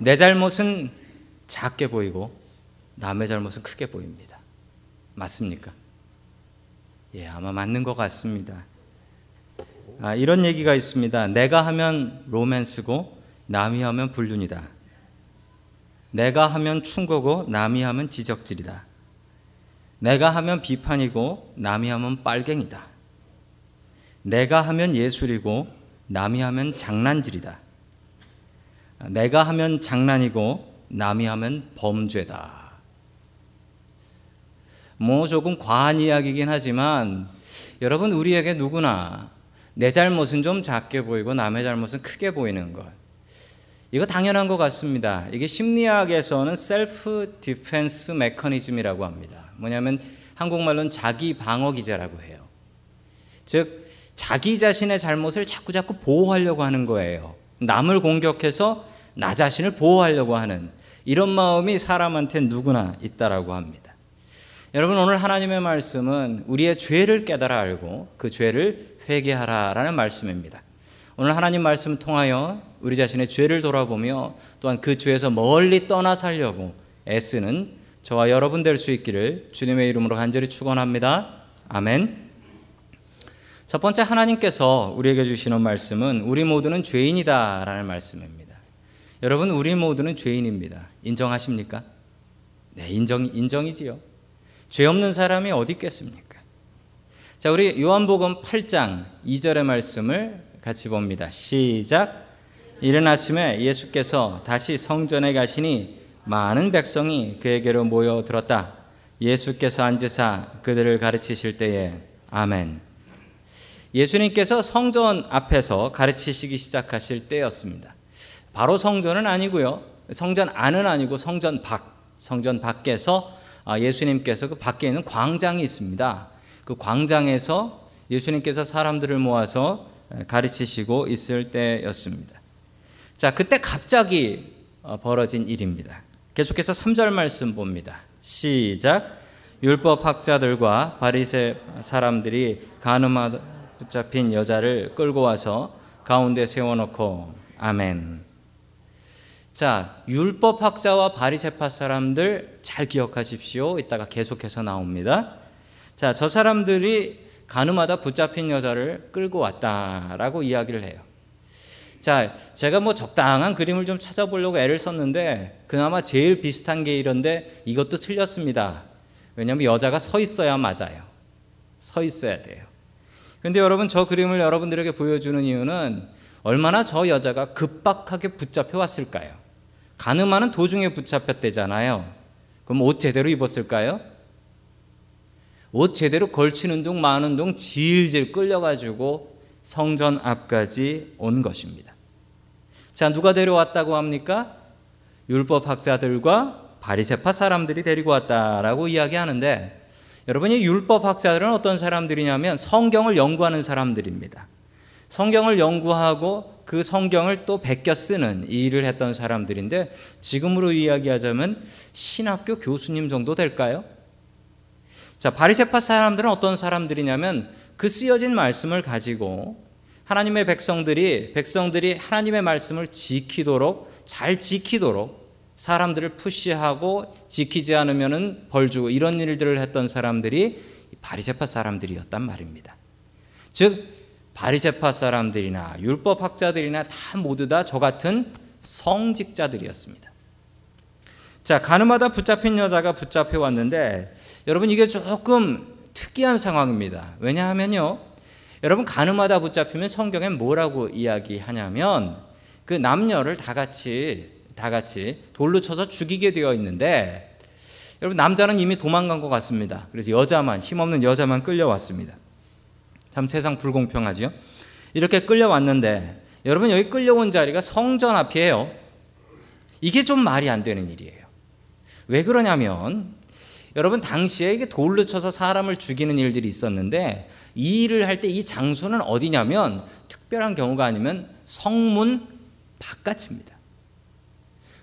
내 잘못은 작게 보이고 남의 잘못은 크게 보입니다. 맞습니까? 예, 아마 맞는 것 같습니다. 아, 이런 얘기가 있습니다. 내가 하면 로맨스고 남이 하면 불륜이다. 내가 하면 충고고 남이 하면 지적질이다. 내가 하면 비판이고 남이 하면 빨갱이다. 내가 하면 예술이고 남이 하면 장난질이다. 내가 하면 장난이고 남이 하면 범죄다. 뭐 조금 과한 이야기긴 하지만 여러분 우리에게 누구나 내 잘못은 좀 작게 보이고 남의 잘못은 크게 보이는 것. 이거 당연한 것 같습니다. 이게 심리학에서는 self defense mechanism이라고 합니다. 뭐냐면 한국말로는 자기 방어 기제라고 해요. 즉 자기 자신의 잘못을 자꾸 자꾸 보호하려고 하는 거예요. 남을 공격해서 나 자신을 보호하려고 하는 이런 마음이 사람한테 누구나 있다라고 합니다. 여러분 오늘 하나님의 말씀은 우리의 죄를 깨달아 알고 그 죄를 회개하라라는 말씀입니다. 오늘 하나님 말씀 통하여 우리 자신의 죄를 돌아보며 또한 그 죄에서 멀리 떠나 살려고 애쓰는 저와 여러분 될 수 있기를 주님의 이름으로 간절히 축원합니다. 아멘. 첫 번째 하나님께서 우리에게 주시는 말씀은 우리 모두는 죄인이다라는 말씀입니다. 여러분 우리 모두는 죄인입니다. 인정하십니까? 네, 인정 인정이지요. 죄 없는 사람이 어디 있겠습니까? 자, 우리 요한복음 8장 2절의 말씀을 같이 봅니다. 시작. 이른 아침에 예수께서 다시 성전에 가시니 많은 백성이 그에게로 모여 들었다. 예수께서 앉으사 그들을 가르치실 때에 아멘. 예수님께서 성전 앞에서 가르치시기 시작하실 때였습니다. 바로 성전은 아니고요. 성전 안은 아니고 성전 밖, 성전 밖에서 아, 예수님께서 그 밖에 있는 광장이 있습니다. 그 광장에서 예수님께서 사람들을 모아서 가르치시고 있을 때였습니다. 자, 그때 갑자기 어, 벌어진 일입니다. 계속해서 3절 말씀 봅니다. 시작. 율법 학자들과 바리새 사람들이 가늠하 붙잡힌 여자를 끌고 와서 가운데 세워놓고 아멘. 자, 율법 학자와 바리새파 사람들 잘 기억하십시오. 이따가 계속해서 나옵니다. 자, 저 사람들이 가늠하다 붙잡힌 여자를 끌고 왔다라고 이야기를 해요. 자, 제가 뭐 적당한 그림을 좀 찾아보려고 애를 썼는데 그나마 제일 비슷한 게 이런데 이것도 틀렸습니다. 왜냐하면 여자가 서 있어야 맞아요. 서 있어야 돼요. 근데 여러분 저 그림을 여러분들에게 보여주는 이유는 얼마나 저 여자가 급박하게 붙잡혀 왔을까요? 가늠하는 도중에 붙잡혔대잖아요. 그럼 옷 제대로 입었을까요? 옷 제대로 걸치는 둥 마는 둥 질질 끌려가지고 성전 앞까지 온 것입니다. 자, 누가 데려왔다고 합니까? 율법 학자들과 바리새파 사람들이 데리고 왔다라고 이야기하는데 여러분 이 율법 학자들은 어떤 사람들이냐면 성경을 연구하는 사람들입니다. 성경을 연구하고 그 성경을 또 베껴 쓰는 일을 했던 사람들인데 지금으로 이야기하자면 신학교 교수님 정도 될까요? 자, 바리새파 사람들은 어떤 사람들이냐면 그 쓰여진 말씀을 가지고 하나님의 백성들이 백성들이 하나님의 말씀을 지키도록 잘 지키도록 사람들을 푸시하고 지키지 않으면은 벌 주고 이런 일들을 했던 사람들이 바리새파 사람들이었단 말입니다. 즉 바리새파 사람들이나 율법 학자들이나 다 모두 다 저 같은 성직자들이었습니다. 자, 가늠하다 붙잡힌 여자가 붙잡혀 왔는데 여러분 이게 조금 특이한 상황입니다. 왜냐하면요. 여러분 가늠하다 붙잡히면 성경엔 뭐라고 이야기하냐면 그 남녀를 다 같이 다 같이 돌로 쳐서 죽이게 되어 있는데 여러분 남자는 이미 도망간 것 같습니다. 그래서 여자만 힘없는 여자만 끌려왔습니다. 참 세상 불공평하지요. 이렇게 끌려왔는데 여러분 여기 끌려온 자리가 성전 앞이에요. 이게 좀 말이 안 되는 일이에요. 왜 그러냐면 여러분 당시에 이게 돌로 쳐서 사람을 죽이는 일들이 있었는데 이 일을 할 때 이 장소는 어디냐면 특별한 경우가 아니면 성문 바깥입니다.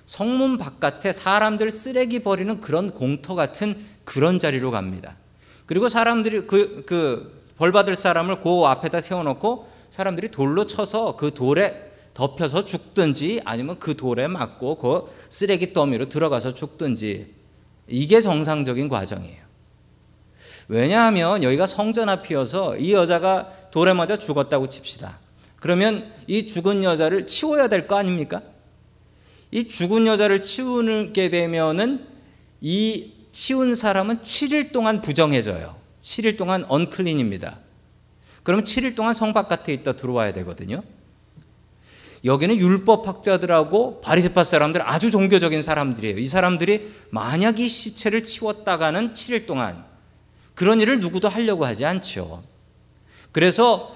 성문 바깥에 사람들 쓰레기 버리는 그런 공터 같은 그런 자리로 갑니다. 그리고 사람들이 그, 그, 벌 받을 사람을 그 앞에다 세워놓고 사람들이 돌로 쳐서 그 돌에 덮여서 죽든지 아니면 그 돌에 맞고 그 쓰레기 더미로 들어가서 죽든지 이게 정상적인 과정이에요. 왜냐하면 여기가 성전 앞이어서 이 여자가 돌에 맞아 죽었다고 칩시다. 그러면 이 죽은 여자를 치워야 될 거 아닙니까? 이 죽은 여자를 치우게 되면은 이 치운 사람은 7일 동안 부정해져요. 7일 동안 언클린입니다. 그럼 7일 동안 성 바깥에 있다 들어와야 되거든요. 여기는 율법학자들하고 바리새파 사람들 아주 종교적인 사람들이에요. 이 사람들이 만약 이 시체를 치웠다가는 7일 동안 그런 일을 누구도 하려고 하지 않죠. 그래서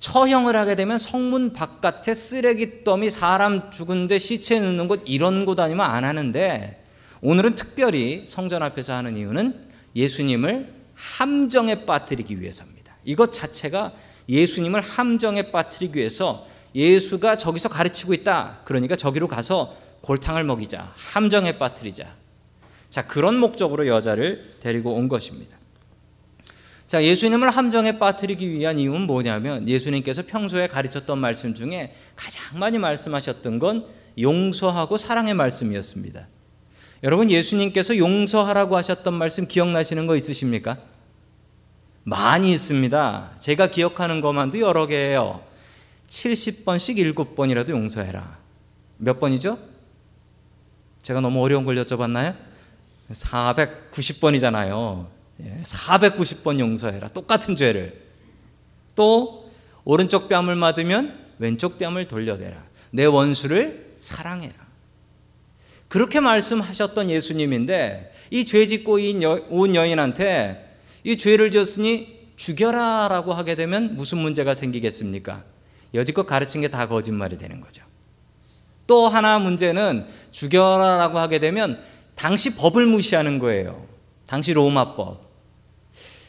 처형을 하게 되면 성문 바깥에 쓰레기 더미 사람 죽은데 시체 넣는 곳 이런 곳 아니면 안 하는데 오늘은 특별히 성전 앞에서 하는 이유는 예수님을 함정에 빠뜨리기 위해서입니다. 이것 자체가 예수님을 함정에 빠뜨리기 위해서 예수가 저기서 가르치고 있다. 그러니까 저기로 가서 골탕을 먹이자. 함정에 빠뜨리자. 자, 그런 목적으로 여자를 데리고 온 것입니다. 자, 예수님을 함정에 빠뜨리기 위한 이유는 뭐냐면 예수님께서 평소에 가르쳤던 말씀 중에 가장 많이 말씀하셨던 건 용서하고 사랑의 말씀이었습니다. 여러분 예수님께서 용서하라고 하셨던 말씀 기억나시는 거 있으십니까? 많이 있습니다. 제가 기억하는 것만도 여러 개예요. 70번씩 7번이라도 용서해라. 몇 번이죠? 제가 너무 어려운 걸 여쭤봤나요? 490번이잖아요. 490번 예, 용서해라. 똑같은 죄를. 또 오른쪽 뺨을 맞으면 왼쪽 뺨을 돌려대라. 내 원수를 사랑해라. 그렇게 말씀하셨던 예수님인데 이 죄 짓고 온 여인한테 이 죄를 지었으니 죽여라 라고 하게 되면 무슨 문제가 생기겠습니까? 여지껏 가르친 게 다 거짓말이 되는 거죠. 또 하나 문제는 죽여라 라고 하게 되면 당시 법을 무시하는 거예요. 당시 로마법.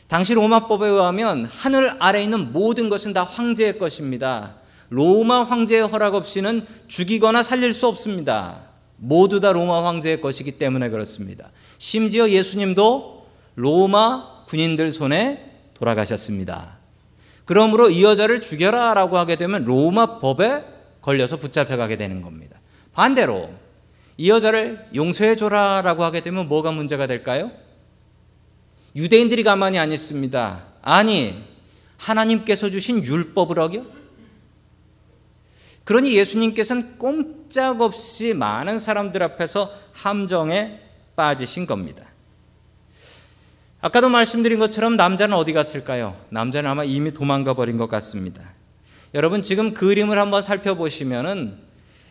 당시 로마법에 의하면 하늘 아래 있는 모든 것은 다 황제의 것입니다. 로마 황제의 허락 없이는 죽이거나 살릴 수 없습니다. 모두 다 로마 황제의 것이기 때문에 그렇습니다. 심지어 예수님도 로마 군인들 손에 돌아가셨습니다. 그러므로 이 여자를 죽여라 라고 하게 되면 로마 법에 걸려서 붙잡혀가게 되는 겁니다. 반대로 이 여자를 용서해줘라 라고 하게 되면 뭐가 문제가 될까요? 유대인들이 가만히 안 있습니다. 아니, 하나님께서 주신 율법을 어겨? 그러니 예수님께서는 꼼짝없이 많은 사람들 앞에서 함정에 빠지신 겁니다. 아까도 말씀드린 것처럼 남자는 어디 갔을까요? 남자는 아마 이미 도망가 버린 것 같습니다. 여러분 지금 그림을 한번 살펴보시면은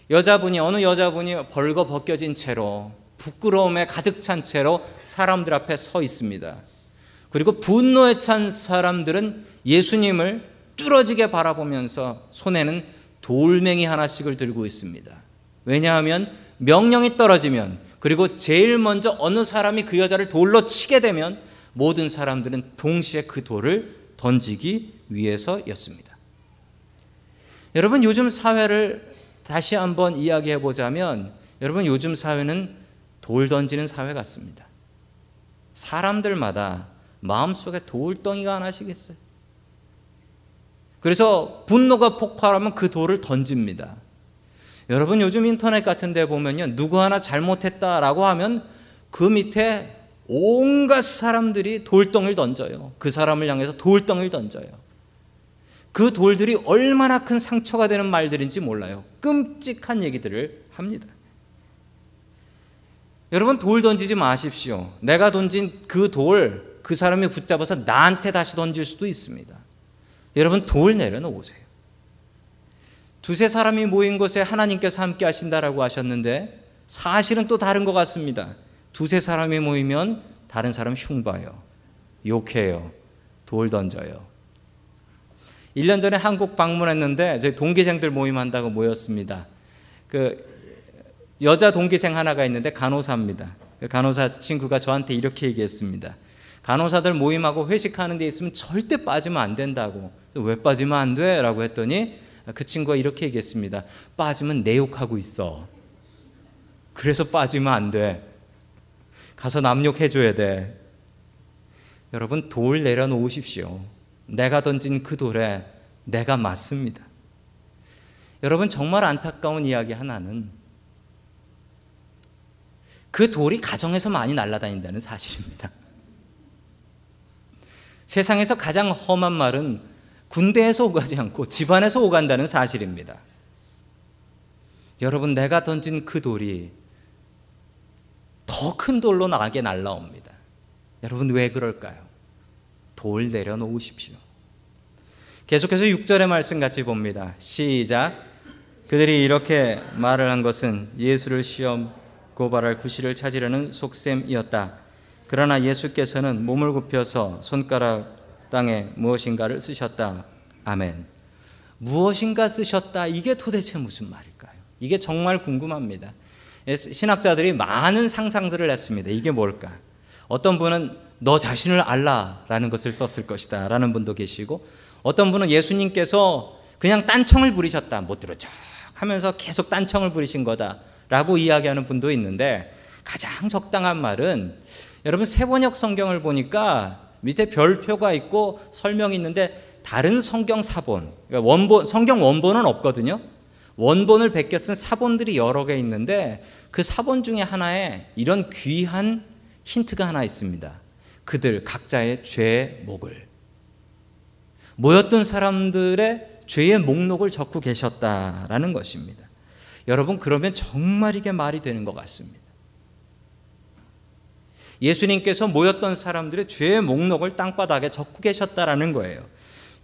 여자분이 어느 여자분이 벌거 벗겨진 채로 부끄러움에 가득 찬 채로 사람들 앞에 서 있습니다. 그리고 분노에 찬 사람들은 예수님을 뚫어지게 바라보면서 손에는 돌멩이 하나씩을 들고 있습니다. 왜냐하면 명령이 떨어지면 그리고 제일 먼저 어느 사람이 그 여자를 돌로 치게 되면 모든 사람들은 동시에 그 돌을 던지기 위해서였습니다. 여러분 요즘 사회를 다시 한번 이야기해 보자면 여러분 요즘 사회는 돌 던지는 사회 같습니다. 사람들마다 마음속에 돌덩이가 하나씩 있어요. 그래서 분노가 폭발하면 그 돌을 던집니다. 여러분 요즘 인터넷 같은 데 보면요. 누구 하나 잘못했다라고 하면 그 밑에 온갖 사람들이 돌덩이를 던져요. 그 사람을 향해서 돌덩이를 던져요. 그 돌들이 얼마나 큰 상처가 되는 말들인지 몰라요. 끔찍한 얘기들을 합니다. 여러분 돌 던지지 마십시오. 내가 던진 그 돌 그 사람이 붙잡아서 나한테 다시 던질 수도 있습니다. 여러분 돌 내려놓으세요. 두세 사람이 모인 곳에 하나님께서 함께 하신다라고 하셨는데 사실은 또 다른 것 같습니다. 두세 사람이 모이면 다른 사람 흉봐요. 욕해요. 돌 던져요. 1년 전에 한국 방문했는데 저희 동기생들 모임한다고 모였습니다. 그 여자 동기생 하나가 있는데 간호사입니다. 그 간호사 친구가 저한테 이렇게 얘기했습니다. 간호사들 모임하고 회식하는 데 있으면 절대 빠지면 안 된다고. 왜 빠지면 안 돼? 라고 했더니 그 친구가 이렇게 얘기했습니다. 빠지면 내 욕하고 있어. 그래서 빠지면 안 돼. 가서 남욕해줘야 돼. 여러분, 돌 내려놓으십시오. 내가 던진 그 돌에 내가 맞습니다. 여러분 정말 안타까운 이야기 하나는 그 돌이 가정에서 많이 날아다닌다는 사실입니다. 세상에서 가장 험한 말은 군대에서 오가지 않고 집안에서 오간다는 사실입니다. 여러분, 내가 던진 그 돌이 더 큰 돌로 나게 날라옵니다. 여러분, 왜 그럴까요? 돌 내려놓으십시오. 계속해서 6절의 말씀 같이 봅니다. 시작. 그들이 이렇게 말을 한 것은 예수를 시험 고발할 구실을 찾으려는 속셈이었다. 그러나 예수께서는 몸을 굽혀서 손가락 땅에 무엇인가를 쓰셨다. 아멘. 무엇인가 쓰셨다. 이게 도대체 무슨 말일까요? 이게 정말 궁금합니다. 신학자들이 많은 상상들을 했습니다. 이게 뭘까? 어떤 분은 너 자신을 알라라는 것을 썼을 것이다. 라는 분도 계시고, 어떤 분은 예수님께서 그냥 딴청을 부리셨다. 못 들었죠. 하면서 계속 딴청을 부리신 거다. 라고 이야기하는 분도 있는데, 가장 적당한 말은 여러분 세번역 성경을 보니까 밑에 별표가 있고 설명이 있는데 다른 성경 사본, 그러니까 원본 성경 원본은 없거든요. 원본을 베껴 쓴 사본들이 여러 개 있는데 그 사본 중에 하나에 이런 귀한 힌트가 하나 있습니다. 그들 각자의 죄의 목을 모였던 사람들의 죄의 목록을 적고 계셨다라는 것입니다. 여러분 그러면 정말 이게 말이 되는 것 같습니다. 예수님께서 모였던 사람들의 죄의 목록을 땅바닥에 적고 계셨다라는 거예요.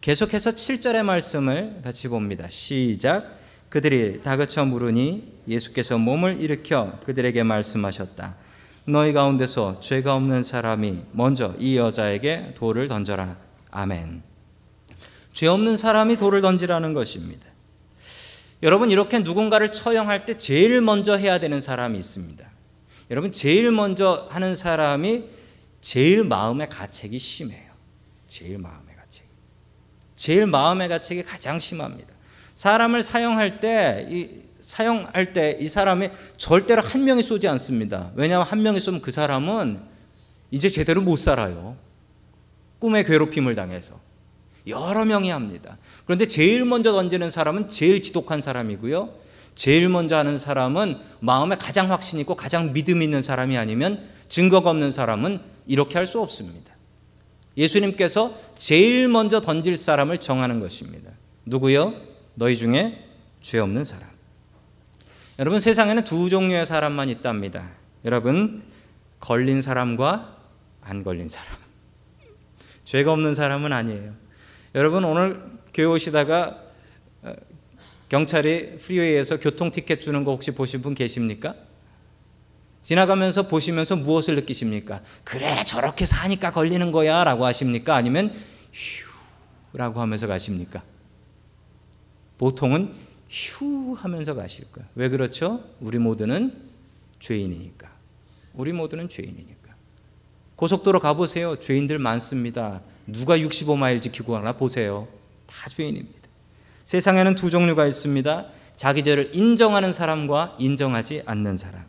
계속해서 7절의 말씀을 같이 봅니다. 시작. 그들이 다그쳐 물으니 예수께서 몸을 일으켜 그들에게 말씀하셨다. 너희 가운데서 죄가 없는 사람이 먼저 이 여자에게 돌을 던져라. 아멘. 죄 없는 사람이 돌을 던지라는 것입니다. 여러분 이렇게 누군가를 처형할 때 제일 먼저 해야 되는 사람이 있습니다. 여러분 제일 먼저 하는 사람이 제일 마음의 가책이 심해요. 제일 마음의 가책. 제일 마음의 가책이 가장 심합니다. 사람을 사용할 때 이 사용할 때 이 사람이 절대로 한 명이 쏘지 않습니다. 왜냐하면 한 명이 쏘면 그 사람은 이제 제대로 못 살아요. 꿈의 괴롭힘을 당해서 여러 명이 합니다. 그런데 제일 먼저 던지는 사람은 제일 지독한 사람이고요. 제일 먼저 하는 사람은 마음에 가장 확신 있고 가장 믿음 있는 사람이 아니면 증거가 없는 사람은 이렇게 할 수 없습니다. 예수님께서 제일 먼저 던질 사람을 정하는 것입니다. 누구요? 너희 중에 죄 없는 사람. 여러분 세상에는 두 종류의 사람만 있답니다. 여러분 걸린 사람과 안 걸린 사람. 죄가 없는 사람은 아니에요. 여러분 오늘 교회 오시다가 경찰이 프리웨이에서 교통 티켓 주는 거 혹시 보신 분 계십니까? 지나가면서 보시면서 무엇을 느끼십니까? 그래 저렇게 사니까 걸리는 거야 라고 하십니까? 아니면 휴라고 하면서 가십니까? 보통은 휴 하면서 가실 거예요. 왜 그렇죠? 우리 모두는 죄인이니까. 우리 모두는 죄인이니까. 고속도로 가보세요. 죄인들 많습니다. 누가 65마일 지키고 가나 보세요. 다 죄인입니다. 세상에는 두 종류가 있습니다. 자기 죄를 인정하는 사람과 인정하지 않는 사람.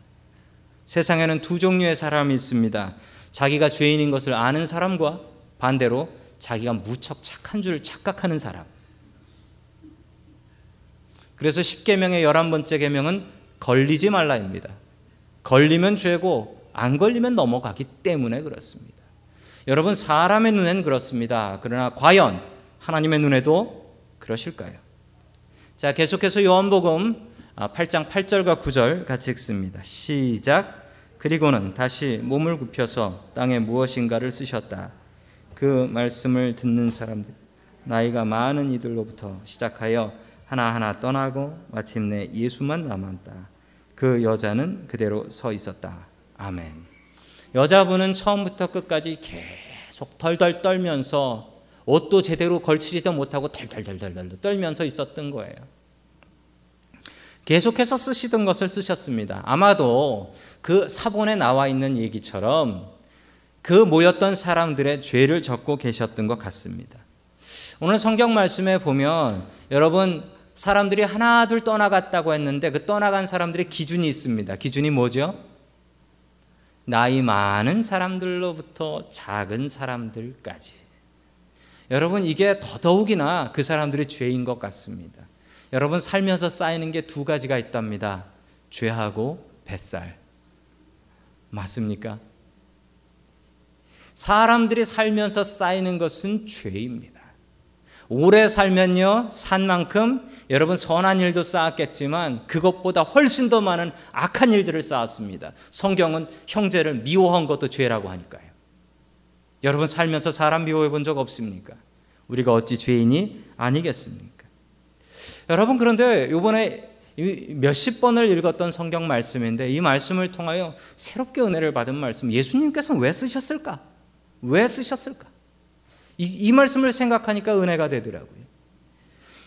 세상에는 두 종류의 사람이 있습니다. 자기가 죄인인 것을 아는 사람과 반대로 자기가 무척 착한 줄 착각하는 사람. 그래서 10계명의 11번째 계명은 걸리지 말라입니다. 걸리면 죄고 안 걸리면 넘어가기 때문에 그렇습니다. 여러분 사람의 눈엔 그렇습니다. 그러나 과연 하나님의 눈에도 그러실까요? 자, 계속해서 요한복음 8장 아, 8절과 9절 같이 읽습니다. 시작. 그리고는 다시 몸을 굽혀서 땅에 무엇인가를 쓰셨다. 그 말씀을 듣는 사람들 나이가 많은 이들로부터 시작하여 하나하나 떠나고 마침내 예수만 남았다. 그 여자는 그대로 서 있었다. 아멘. 여자분은 처음부터 끝까지 계속 덜덜 떨면서 옷도 제대로 걸치지도 못하고 덜덜덜덜 떨면서 있었던 거예요. 계속해서 쓰시던 것을 쓰셨습니다. 아마도 그 사본에 나와 있는 얘기처럼 그 모였던 사람들의 죄를 적고 계셨던 것 같습니다. 오늘 성경 말씀에 보면 여러분 사람들이 하나 둘 떠나갔다고 했는데 그 떠나간 사람들의 기준이 있습니다. 기준이 뭐죠? 나이 많은 사람들로부터 작은 사람들까지. 여러분 이게 더더욱이나 그 사람들의 죄인 것 같습니다. 여러분 살면서 쌓이는 게 두 가지가 있답니다. 죄하고 뱃살. 맞습니까? 사람들이 살면서 쌓이는 것은 죄입니다. 오래 살면요, 산 만큼 여러분 선한 일도 쌓았겠지만 그것보다 훨씬 더 많은 악한 일들을 쌓았습니다. 성경은 형제를 미워한 것도 죄라고 하니까요. 여러분 살면서 사람 미워해 본 적 없습니까? 우리가 어찌 죄인이 아니겠습니까? 여러분 그런데 이번에 몇십 번을 읽었던 성경 말씀인데 이 말씀을 통하여 새롭게 은혜를 받은 말씀 예수님께서 왜 쓰셨을까? 왜 쓰셨을까? 이, 이 말씀을 생각하니까 은혜가 되더라고요.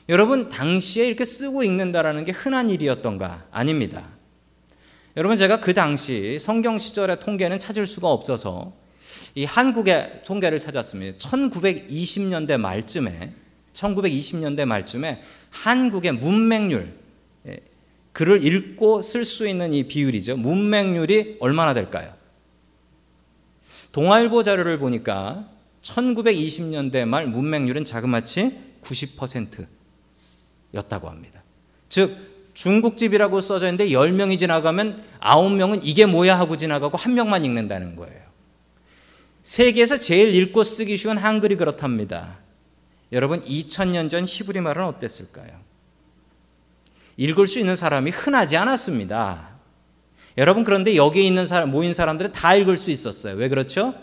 여러분 당시에 이렇게 쓰고 읽는다라는 게 흔한 일이었던가? 아닙니다. 여러분 제가 그 당시 성경 시절의 통계는 찾을 수가 없어서 이 한국의 통계를 찾았습니다. 1920년대 말쯤에 1920년대 말쯤에 한국의 문맹률 예, 글을 읽고 쓸 수 있는 이 비율이죠. 문맹률이 얼마나 될까요? 동아일보 자료를 보니까 1920년대 말 문맹률은 자그마치 90%였다고 합니다. 즉 중국집이라고 써져 있는데 10명이 지나가면 9명은 이게 뭐야 하고 지나가고 한 명만 읽는다는 거예요. 세계에서 제일 읽고 쓰기 쉬운 한글이 그렇답니다. 여러분 2000년 전 히브리 말은 어땠을까요? 읽을 수 있는 사람이 흔하지 않았습니다. 여러분 그런데 여기에 있는 사람 모인 사람들은 다 읽을 수 있었어요. 왜 그렇죠?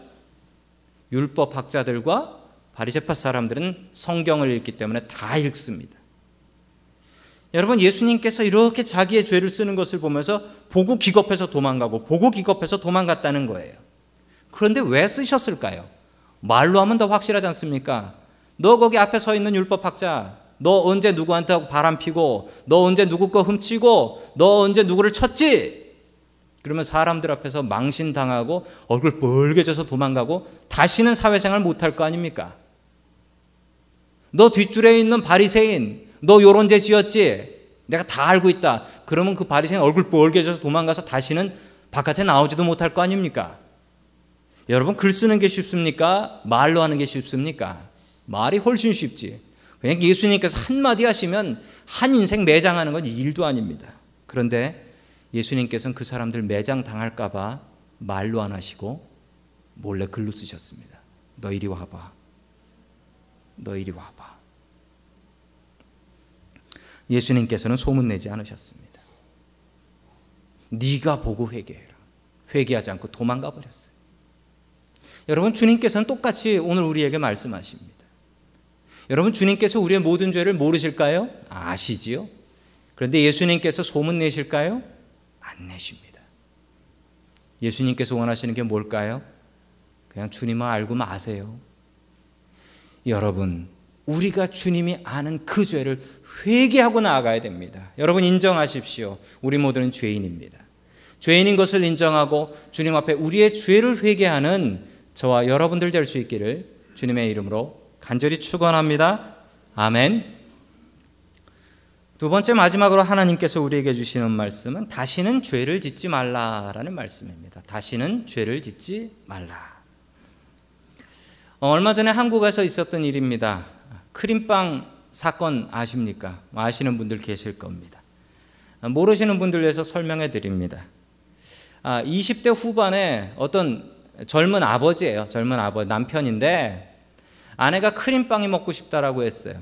율법 학자들과 바리새파 사람들은 성경을 읽기 때문에 다 읽습니다. 여러분 예수님께서 이렇게 자기의 죄를 쓰는 것을 보면서 보고 기겁해서 도망가고 보고 기겁해서 도망갔다는 거예요. 그런데 왜 쓰셨을까요? 말로 하면 더 확실하지 않습니까? 너 거기 앞에 서 있는 율법학자, 너 언제 누구한테 바람 피고, 너 언제 누구 거 훔치고, 너 언제 누구를 쳤지? 그러면 사람들 앞에서 망신당하고 얼굴 벌게져서 도망가고 다시는 사회생활 못할 거 아닙니까? 너 뒷줄에 있는 바리새인, 너 요런 죄 지었지? 내가 다 알고 있다. 그러면 그 바리새인 얼굴 벌게져서 도망가서 다시는 바깥에 나오지도 못할 거 아닙니까? 여러분 글 쓰는 게 쉽습니까? 말로 하는 게 쉽습니까? 말이 훨씬 쉽지. 그냥 예수님께서 한마디 하시면 한 인생 매장하는 건 일도 아닙니다. 그런데 예수님께서는 그 사람들 매장 당할까봐 말로 안 하시고 몰래 글로 쓰셨습니다. 너 이리 와봐. 너 이리 와봐. 예수님께서는 소문내지 않으셨습니다. 네가 보고 회개해라. 회개하지 않고 도망가 버렸어요. 여러분 주님께서는 똑같이 오늘 우리에게 말씀하십니다. 여러분 주님께서 우리의 모든 죄를 모르실까요? 아시지요. 그런데 예수님께서 소문 내실까요? 안 내십니다. 예수님께서 원하시는 게 뭘까요? 그냥 주님을 알고 마세요. 여러분, 우리가 주님이 아는 그 죄를 회개하고 나아가야 됩니다. 여러분 인정하십시오. 우리 모두는 죄인입니다. 죄인인 것을 인정하고 주님 앞에 우리의 죄를 회개하는 저와 여러분들 될 수 있기를 주님의 이름으로 간절히 축원합니다. 아멘. 두 번째 마지막으로 하나님께서 우리에게 주시는 말씀은 다시는 죄를 짓지 말라라는 말씀입니다. 다시는 죄를 짓지 말라. 어, 얼마 전에 한국에서 있었던 일입니다. 크림빵 사건 아십니까? 아시는 분들 계실 겁니다. 모르시는 분들 위해서 설명해 드립니다. 20대 아, 후반에 어떤 젊은 아버지예요. 젊은 아버 남편인데 아내가 크림빵이 먹고 싶다라고 했어요.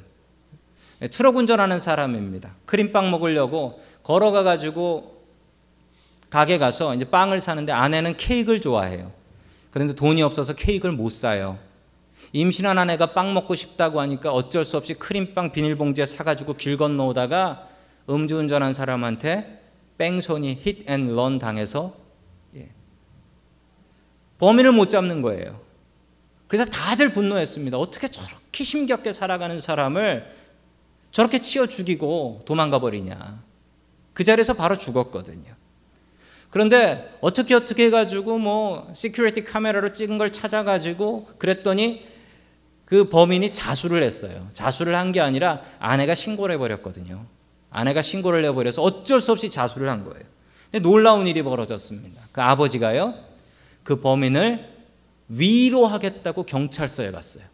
예, 트럭 운전하는 사람입니다. 크림빵 먹으려고 걸어가 가지고 가게 가서 이제 빵을 사는데 아내는 케이크를 좋아해요. 그런데 돈이 없어서 케이크를 못 사요. 임신한 아내가 빵 먹고 싶다고 하니까 어쩔 수 없이 크림빵 비닐봉지에 사가지고 길 건너오다가 음주운전한 사람한테 뺑소니 hit앤런 당해서 예. 범인을 못 잡는 거예요. 그래서 다들 분노했습니다. 어떻게 저렇게 힘겹게 살아가는 사람을 저렇게 치어 죽이고 도망가 버리냐. 그 자리에서 바로 죽었거든요. 그런데 어떻게 어떻게 해가지고 뭐 security 카메라로 찍은 걸 찾아가지고 그랬더니 그 범인이 자수를 했어요. 자수를 한 게 아니라 아내가 신고를 해버렸거든요. 아내가 신고를 해버려서 어쩔 수 없이 자수를 한 거예요. 놀라운 일이 벌어졌습니다. 그 아버지가요, 그 범인을 위로하겠다고 경찰서에 갔어요.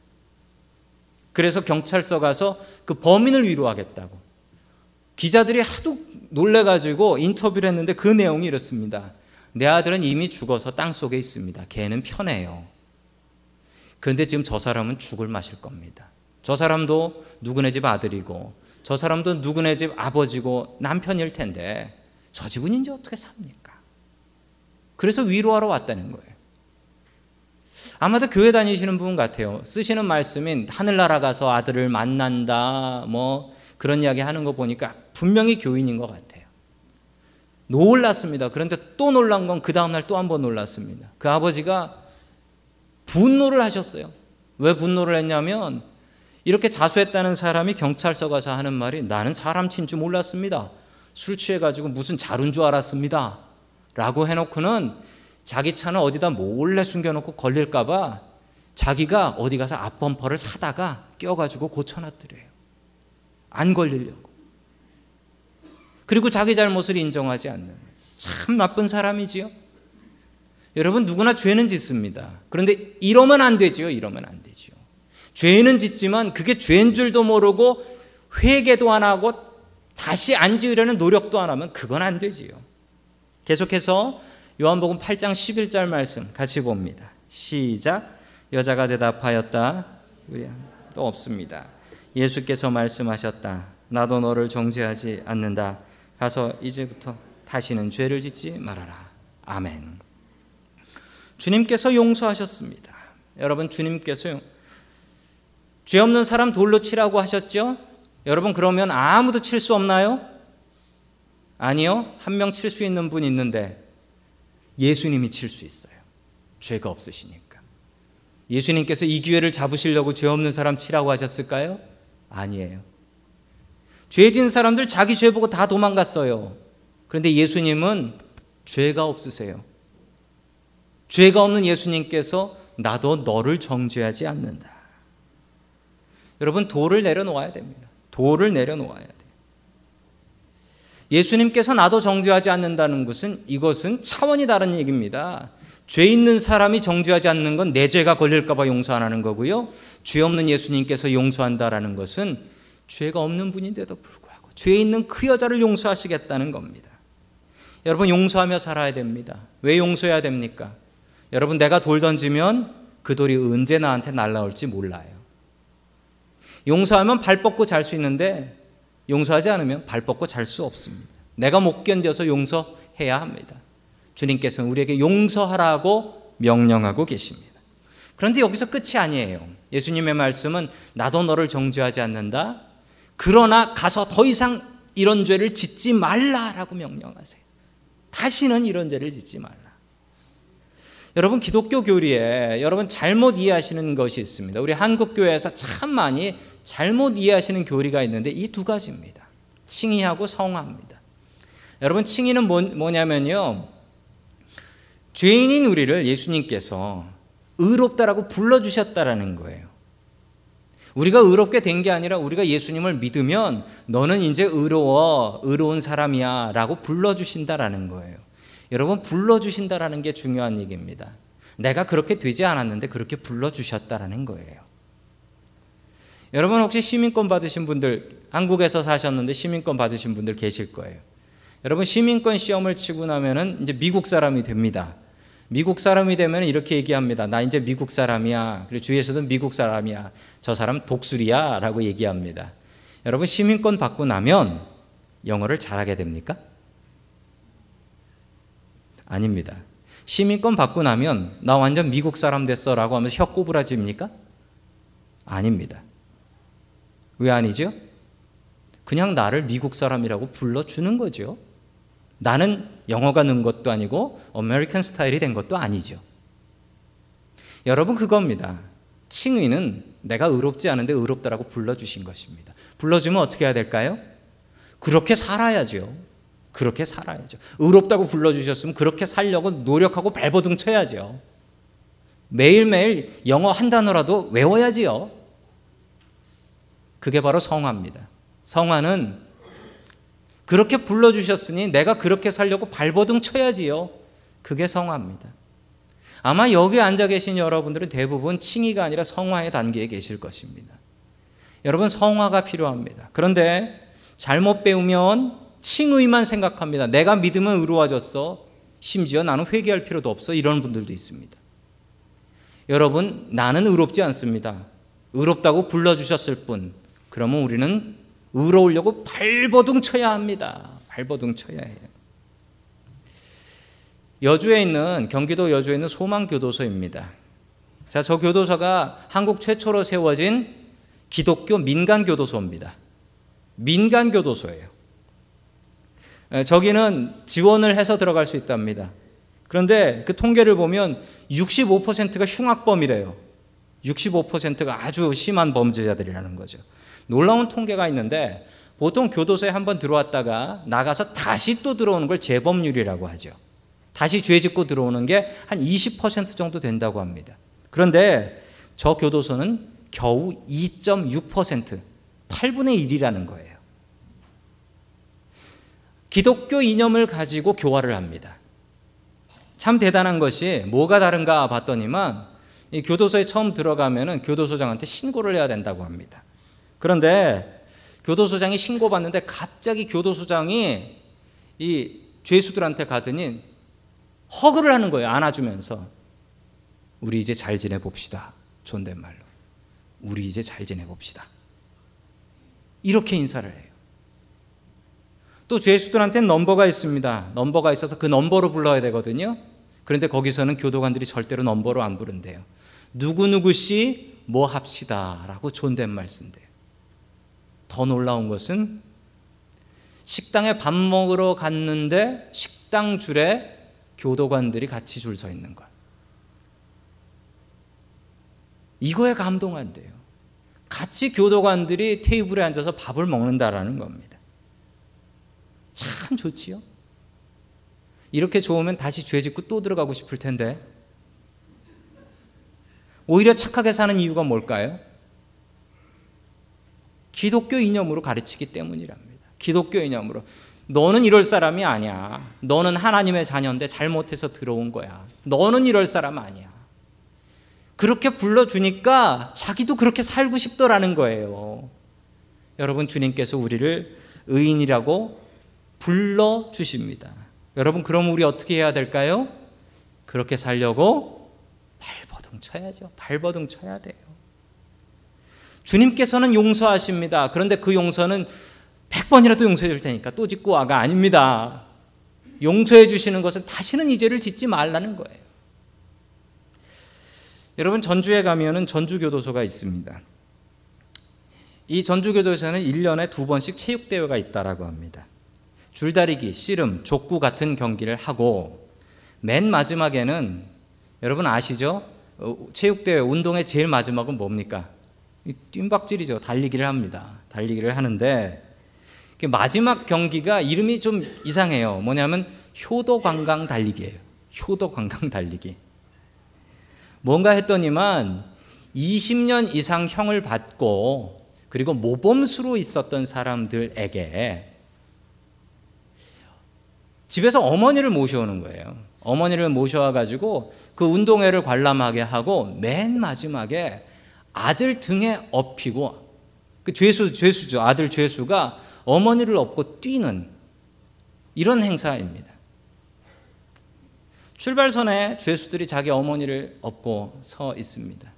그래서 경찰서 가서 그 범인을 위로하겠다고. 기자들이 하도 놀래가지고 인터뷰를 했는데 그 내용이 이렇습니다. 내 아들은 이미 죽어서 땅 속에 있습니다. 걔는 편해요. 그런데 지금 저 사람은 죽을 마실 겁니다. 저 사람도 누구네 집 아들이고 저 사람도 누구네 집 아버지고 남편일 텐데 저 집은 이제 어떻게 삽니까? 그래서 위로하러 왔다는 거예요. 아마도 교회 다니시는 분 같아요. 쓰시는 말씀인 하늘나라 가서 아들을 만난다, 뭐 그런 이야기 하는 거 보니까 분명히 교인인 것 같아요. 놀랐습니다. 그런데 또 놀란 건 그 다음날 또 한 번 놀랐습니다. 그 아버지가 분노를 하셨어요. 왜 분노를 했냐면 이렇게 자수했다는 사람이 경찰서 가서 하는 말이 나는 사람 친 줄 몰랐습니다. 술 취해가지고 무슨 자루인 줄 알았습니다. 라고 해놓고는 자기 차는 어디다 몰래 숨겨놓고 걸릴까봐 자기가 어디 가서 앞범퍼를 사다가 껴가지고 고쳐놨더래요. 안 걸리려고. 그리고 자기 잘못을 인정하지 않는 참 나쁜 사람이지요. 여러분 누구나 죄는 짓습니다. 그런데 이러면 안 되지요. 이러면 안 되지요. 죄는 짓지만 그게 죄인 줄도 모르고 회개도 안 하고 다시 안 지으려는 노력도 안 하면 그건 안 되지요. 계속해서 요한복음 8장 11절 말씀 같이 봅니다. 시작. 여자가 대답하였다. 또 없습니다. 예수께서 말씀하셨다. 나도 너를 정죄하지 않는다. 가서 이제부터 다시는 죄를 짓지 말아라. 아멘. 주님께서 용서하셨습니다. 여러분 주님께서 죄 없는 사람 돌로 치라고 하셨죠? 여러분 그러면 아무도 칠 수 없나요? 아니요. 한 명 칠 수 있는 분 있는데 예수님이 칠 수 있어요. 죄가 없으시니까. 예수님께서 이 기회를 잡으시려고 죄 없는 사람 치라고 하셨을까요? 아니에요. 죄 지은 사람들 자기 죄 보고 다 도망갔어요. 그런데 예수님은 죄가 없으세요. 죄가 없는 예수님께서 나도 너를 정죄하지 않는다. 여러분 돌을 내려놓아야 됩니다. 돌을 내려놓아야 돼요. 예수님께서 나도 정죄하지 않는다는 것은 이것은 차원이 다른 얘기입니다. 죄 있는 사람이 정죄하지 않는 건 내 죄가 걸릴까봐 용서 안 하는 거고요. 죄 없는 예수님께서 용서한다라는 것은 죄가 없는 분인데도 불구하고 죄 있는 그 여자를 용서하시겠다는 겁니다. 여러분 용서하며 살아야 됩니다. 왜 용서해야 됩니까? 여러분 내가 돌 던지면 그 돌이 언제 나한테 날라올지 몰라요. 용서하면 발 뻗고 잘 수 있는데 용서하지 않으면 발 뻗고 잘 수 없습니다. 내가 못 견뎌서 용서해야 합니다. 주님께서는 우리에게 용서하라고 명령하고 계십니다. 그런데 여기서 끝이 아니에요. 예수님의 말씀은 나도 너를 정죄하지 않는다. 그러나 가서 더 이상 이런 죄를 짓지 말라라고 명령하세요. 다시는 이런 죄를 짓지 말라. 여러분 기독교 교리에 여러분 잘못 이해하시는 것이 있습니다. 우리 한국 교회에서 참 많이 잘못 이해하시는 교리가 있는데 이 두 가지입니다. 칭의하고 성화입니다. 여러분 칭의는 뭐, 냐면요 죄인인 우리를 예수님께서 의롭다라고 불러 주셨다라는 거예요. 우리가 의롭게 된 게 아니라 우리가 예수님을 믿으면 너는 이제 의로워, 의로운 사람이야 라고 불러주신다라는 거예요. 여러분, 불러주신다라는 게 중요한 얘기입니다. 내가 그렇게 되지 않았는데 그렇게 불러주셨다라는 거예요. 여러분 혹시 시민권 받으신 분들, 한국에서 사셨는데 시민권 받으신 분들 계실 거예요. 여러분 시민권 시험을 치고 나면은 이제 미국 사람이 됩니다. 미국 사람이 되면 이렇게 얘기합니다. 나 이제 미국 사람이야. 그리고 주위에서도 미국 사람이야. 저 사람 독수리야. 라고 얘기합니다. 여러분, 시민권 받고 나면 영어를 잘하게 됩니까? 아닙니다. 시민권 받고 나면 나 완전 미국 사람 됐어. 라고 하면서 혀 꼬부라집니까? 아닙니다. 왜 아니죠? 그냥 나를 미국 사람이라고 불러주는 거죠. 나는 영어가 는 것도 아니고 American 스타일이 된 것도 아니죠. 여러분 그겁니다. 칭의는 내가 의롭지 않은데 의롭다라고 불러주신 것입니다. 불러주면 어떻게 해야 될까요? 그렇게 살아야죠. 그렇게 살아야죠. 의롭다고 불러주셨으면 그렇게 살려고 노력하고 발버둥 쳐야죠. 매일매일 영어 한 단어라도 외워야지요. 그게 바로 성화입니다. 성화는 그렇게 불러주셨으니 내가 그렇게 살려고 발버둥 쳐야지요. 그게 성화입니다. 아마 여기 앉아 계신 여러분들은 대부분 칭의가 아니라 성화의 단계에 계실 것입니다. 여러분 성화가 필요합니다. 그런데 잘못 배우면 칭의만 생각합니다. 내가 믿으면 의로워졌어. 심지어 나는 회개할 필요도 없어. 이런 분들도 있습니다. 여러분, 나는 의롭지 않습니다. 의롭다고 불러주셨을 뿐. 그러면 우리는 의로우려고 발버둥 쳐야 합니다. 발버둥 쳐야 해요. 여주에 있는 경기도 여주에 있는 소망 교도소입니다. 자, 저 교도소가 한국 최초로 세워진 기독교 민간 교도소입니다. 민간 교도소예요. 저기는 지원을 해서 들어갈 수 있답니다. 그런데 그 통계를 보면 65%가 흉악범이래요. 65%가 아주 심한 범죄자들이라는 거죠. 놀라운 통계가 있는데 보통 교도소에 한번 들어왔다가 나가서 다시 또 들어오는 걸 재범률이라고 하죠. 다시 죄 짓고 들어오는 게 한 20% 정도 된다고 합니다. 그런데 저 교도소는 겨우 2.6%, 8분의 1이라는 거예요. 기독교 이념을 가지고 교화를 합니다. 참 대단한 것이 뭐가 다른가 봤더니만 이 교도소에 처음 들어가면은 교도소장한테 신고를 해야 된다고 합니다. 그런데 교도소장이 신고받는데 갑자기 교도소장이 이 죄수들한테 가더니 허그를 하는 거예요. 안아주면서. 우리 이제 잘 지내봅시다. 존댓말로. 우리 이제 잘 지내봅시다. 이렇게 인사를 해요. 또 죄수들한테는 넘버가 있습니다. 넘버가 있어서 그 넘버로 불러야 되거든요. 그런데 거기서는 교도관들이 절대로 넘버로 안 부른대요. 누구누구 씨, 뭐 합시다. 라고 존댓말 쓴대요. 더 놀라운 것은 식당에 밥 먹으러 갔는데 식당 줄에 교도관들이 같이 줄 서 있는 것. 이거에 감동한대요. 같이 교도관들이 테이블에 앉아서 밥을 먹는다라는 겁니다. 참 좋지요? 이렇게 좋으면 다시 죄 짓고 또 들어가고 싶을 텐데. 오히려 착하게 사는 이유가 뭘까요? 기독교 이념으로 가르치기 때문이랍니다. 기독교 이념으로. 너는 이럴 사람이 아니야. 너는 하나님의 자녀인데 잘못해서 들어온 거야. 너는 이럴 사람 아니야. 그렇게 불러주니까 자기도 그렇게 살고 싶더라는 거예요. 여러분, 주님께서 우리를 의인이라고 불러 주십니다. 여러분, 그럼 우리 어떻게 해야 될까요? 그렇게 살려고 발버둥 쳐야죠. 발버둥 쳐야 돼요. 주님께서는 용서하십니다. 그런데 그 용서는 100번이라도 용서해 줄 테니까 또 짓고 와가 아닙니다. 용서해 주시는 것은 다시는 이 죄를 짓지 말라는 거예요. 여러분 전주에 가면은 전주교도소가 있습니다. 이 전주교도소에는 1년에 두 번씩 체육대회가 있다라고 합니다. 줄다리기, 씨름, 족구 같은 경기를 하고 맨 마지막에는 여러분 아시죠? 어, 체육대회 운동의 제일 마지막은 뭡니까? 뜀박질이죠. 달리기를 합니다. 달리기를 하는데 마지막 경기가 이름이 좀 이상해요. 뭐냐면 효도 관광 달리기예요. 효도 관광 달리기. 뭔가 했더니만 20년 이상 형을 받고 그리고 모범수로 있었던 사람들에게 집에서 어머니를 모셔오는 거예요. 어머니를 모셔와 가지고 그 운동회를 관람하게 하고 맨 마지막에 아들 등에 업히고 그 죄수 죄수죠. 아들 죄수가 어머니를 업고 뛰는 이런 행사입니다. 출발선에 죄수들이 자기 어머니를 업고 서 있습니다.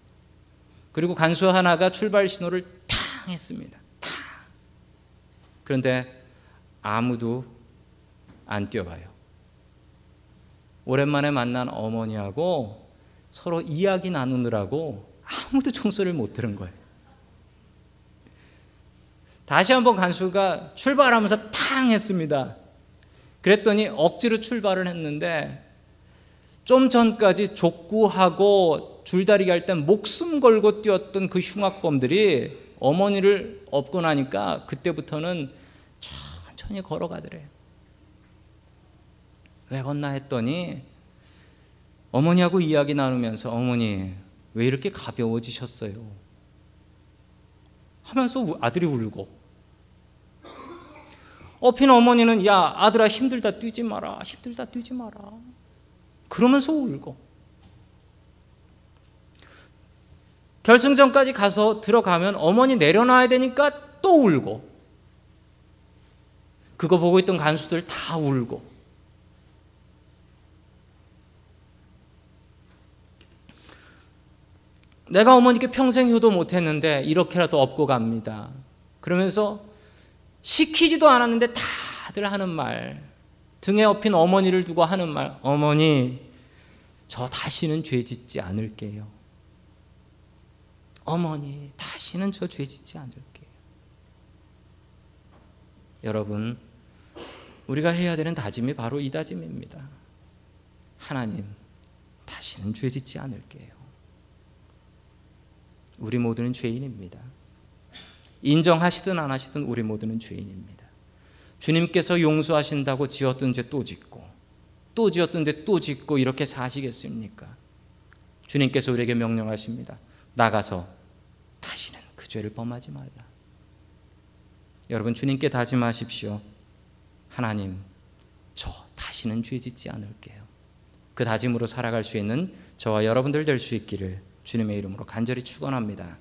그리고 간수 하나가 출발 신호를 탕 했습니다. 탕. 그런데 아무도 안 뛰어가요. 오랜만에 만난 어머니하고 서로 이야기 나누느라고 아무도 총소리를 못 들은 거예요. 다시 한번 간수가 출발하면서 탕 했습니다. 그랬더니 억지로 출발을 했는데 좀 전까지 족구하고 줄다리기 할 땐 목숨 걸고 뛰었던 그 흉악범들이 어머니를 업고 나니까 그때부터는 천천히 걸어가더래요. 왜 걷나 했더니 어머니하고 이야기 나누면서 어머니 왜 이렇게 가벼워지셨어요? 하면서 아들이 울고. 업힌 어머니는 야 아들아 힘들다 뛰지 마라 힘들다 뛰지 마라. 그러면서 울고. 결승전까지 가서 들어가면 어머니 내려놔야 되니까 또 울고. 그거 보고 있던 간수들 다 울고 내가 어머니께 평생 효도 못했는데 이렇게라도 업고 갑니다. 그러면서 시키지도 않았는데 다들 하는 말, 등에 업힌 어머니를 두고 하는 말, 어머니, 저 다시는 죄 짓지 않을게요. 어머니, 다시는 저 죄 짓지 않을게요. 여러분, 우리가 해야 되는 다짐이 바로 이 다짐입니다. 하나님, 다시는 죄 짓지 않을게요. 우리 모두는 죄인입니다. 인정하시든 안 하시든 우리 모두는 죄인입니다. 주님께서 용서하신다고 지었던 죄 또 짓고 또 지었던 죄 또 짓고 이렇게 사시겠습니까? 주님께서 우리에게 명령하십니다. 나가서 다시는 그 죄를 범하지 말라. 여러분 주님께 다짐하십시오. 하나님, 저 다시는 죄 짓지 않을게요. 그 다짐으로 살아갈 수 있는 저와 여러분들 될 수 있기를 주님의 이름으로 간절히 축원합니다.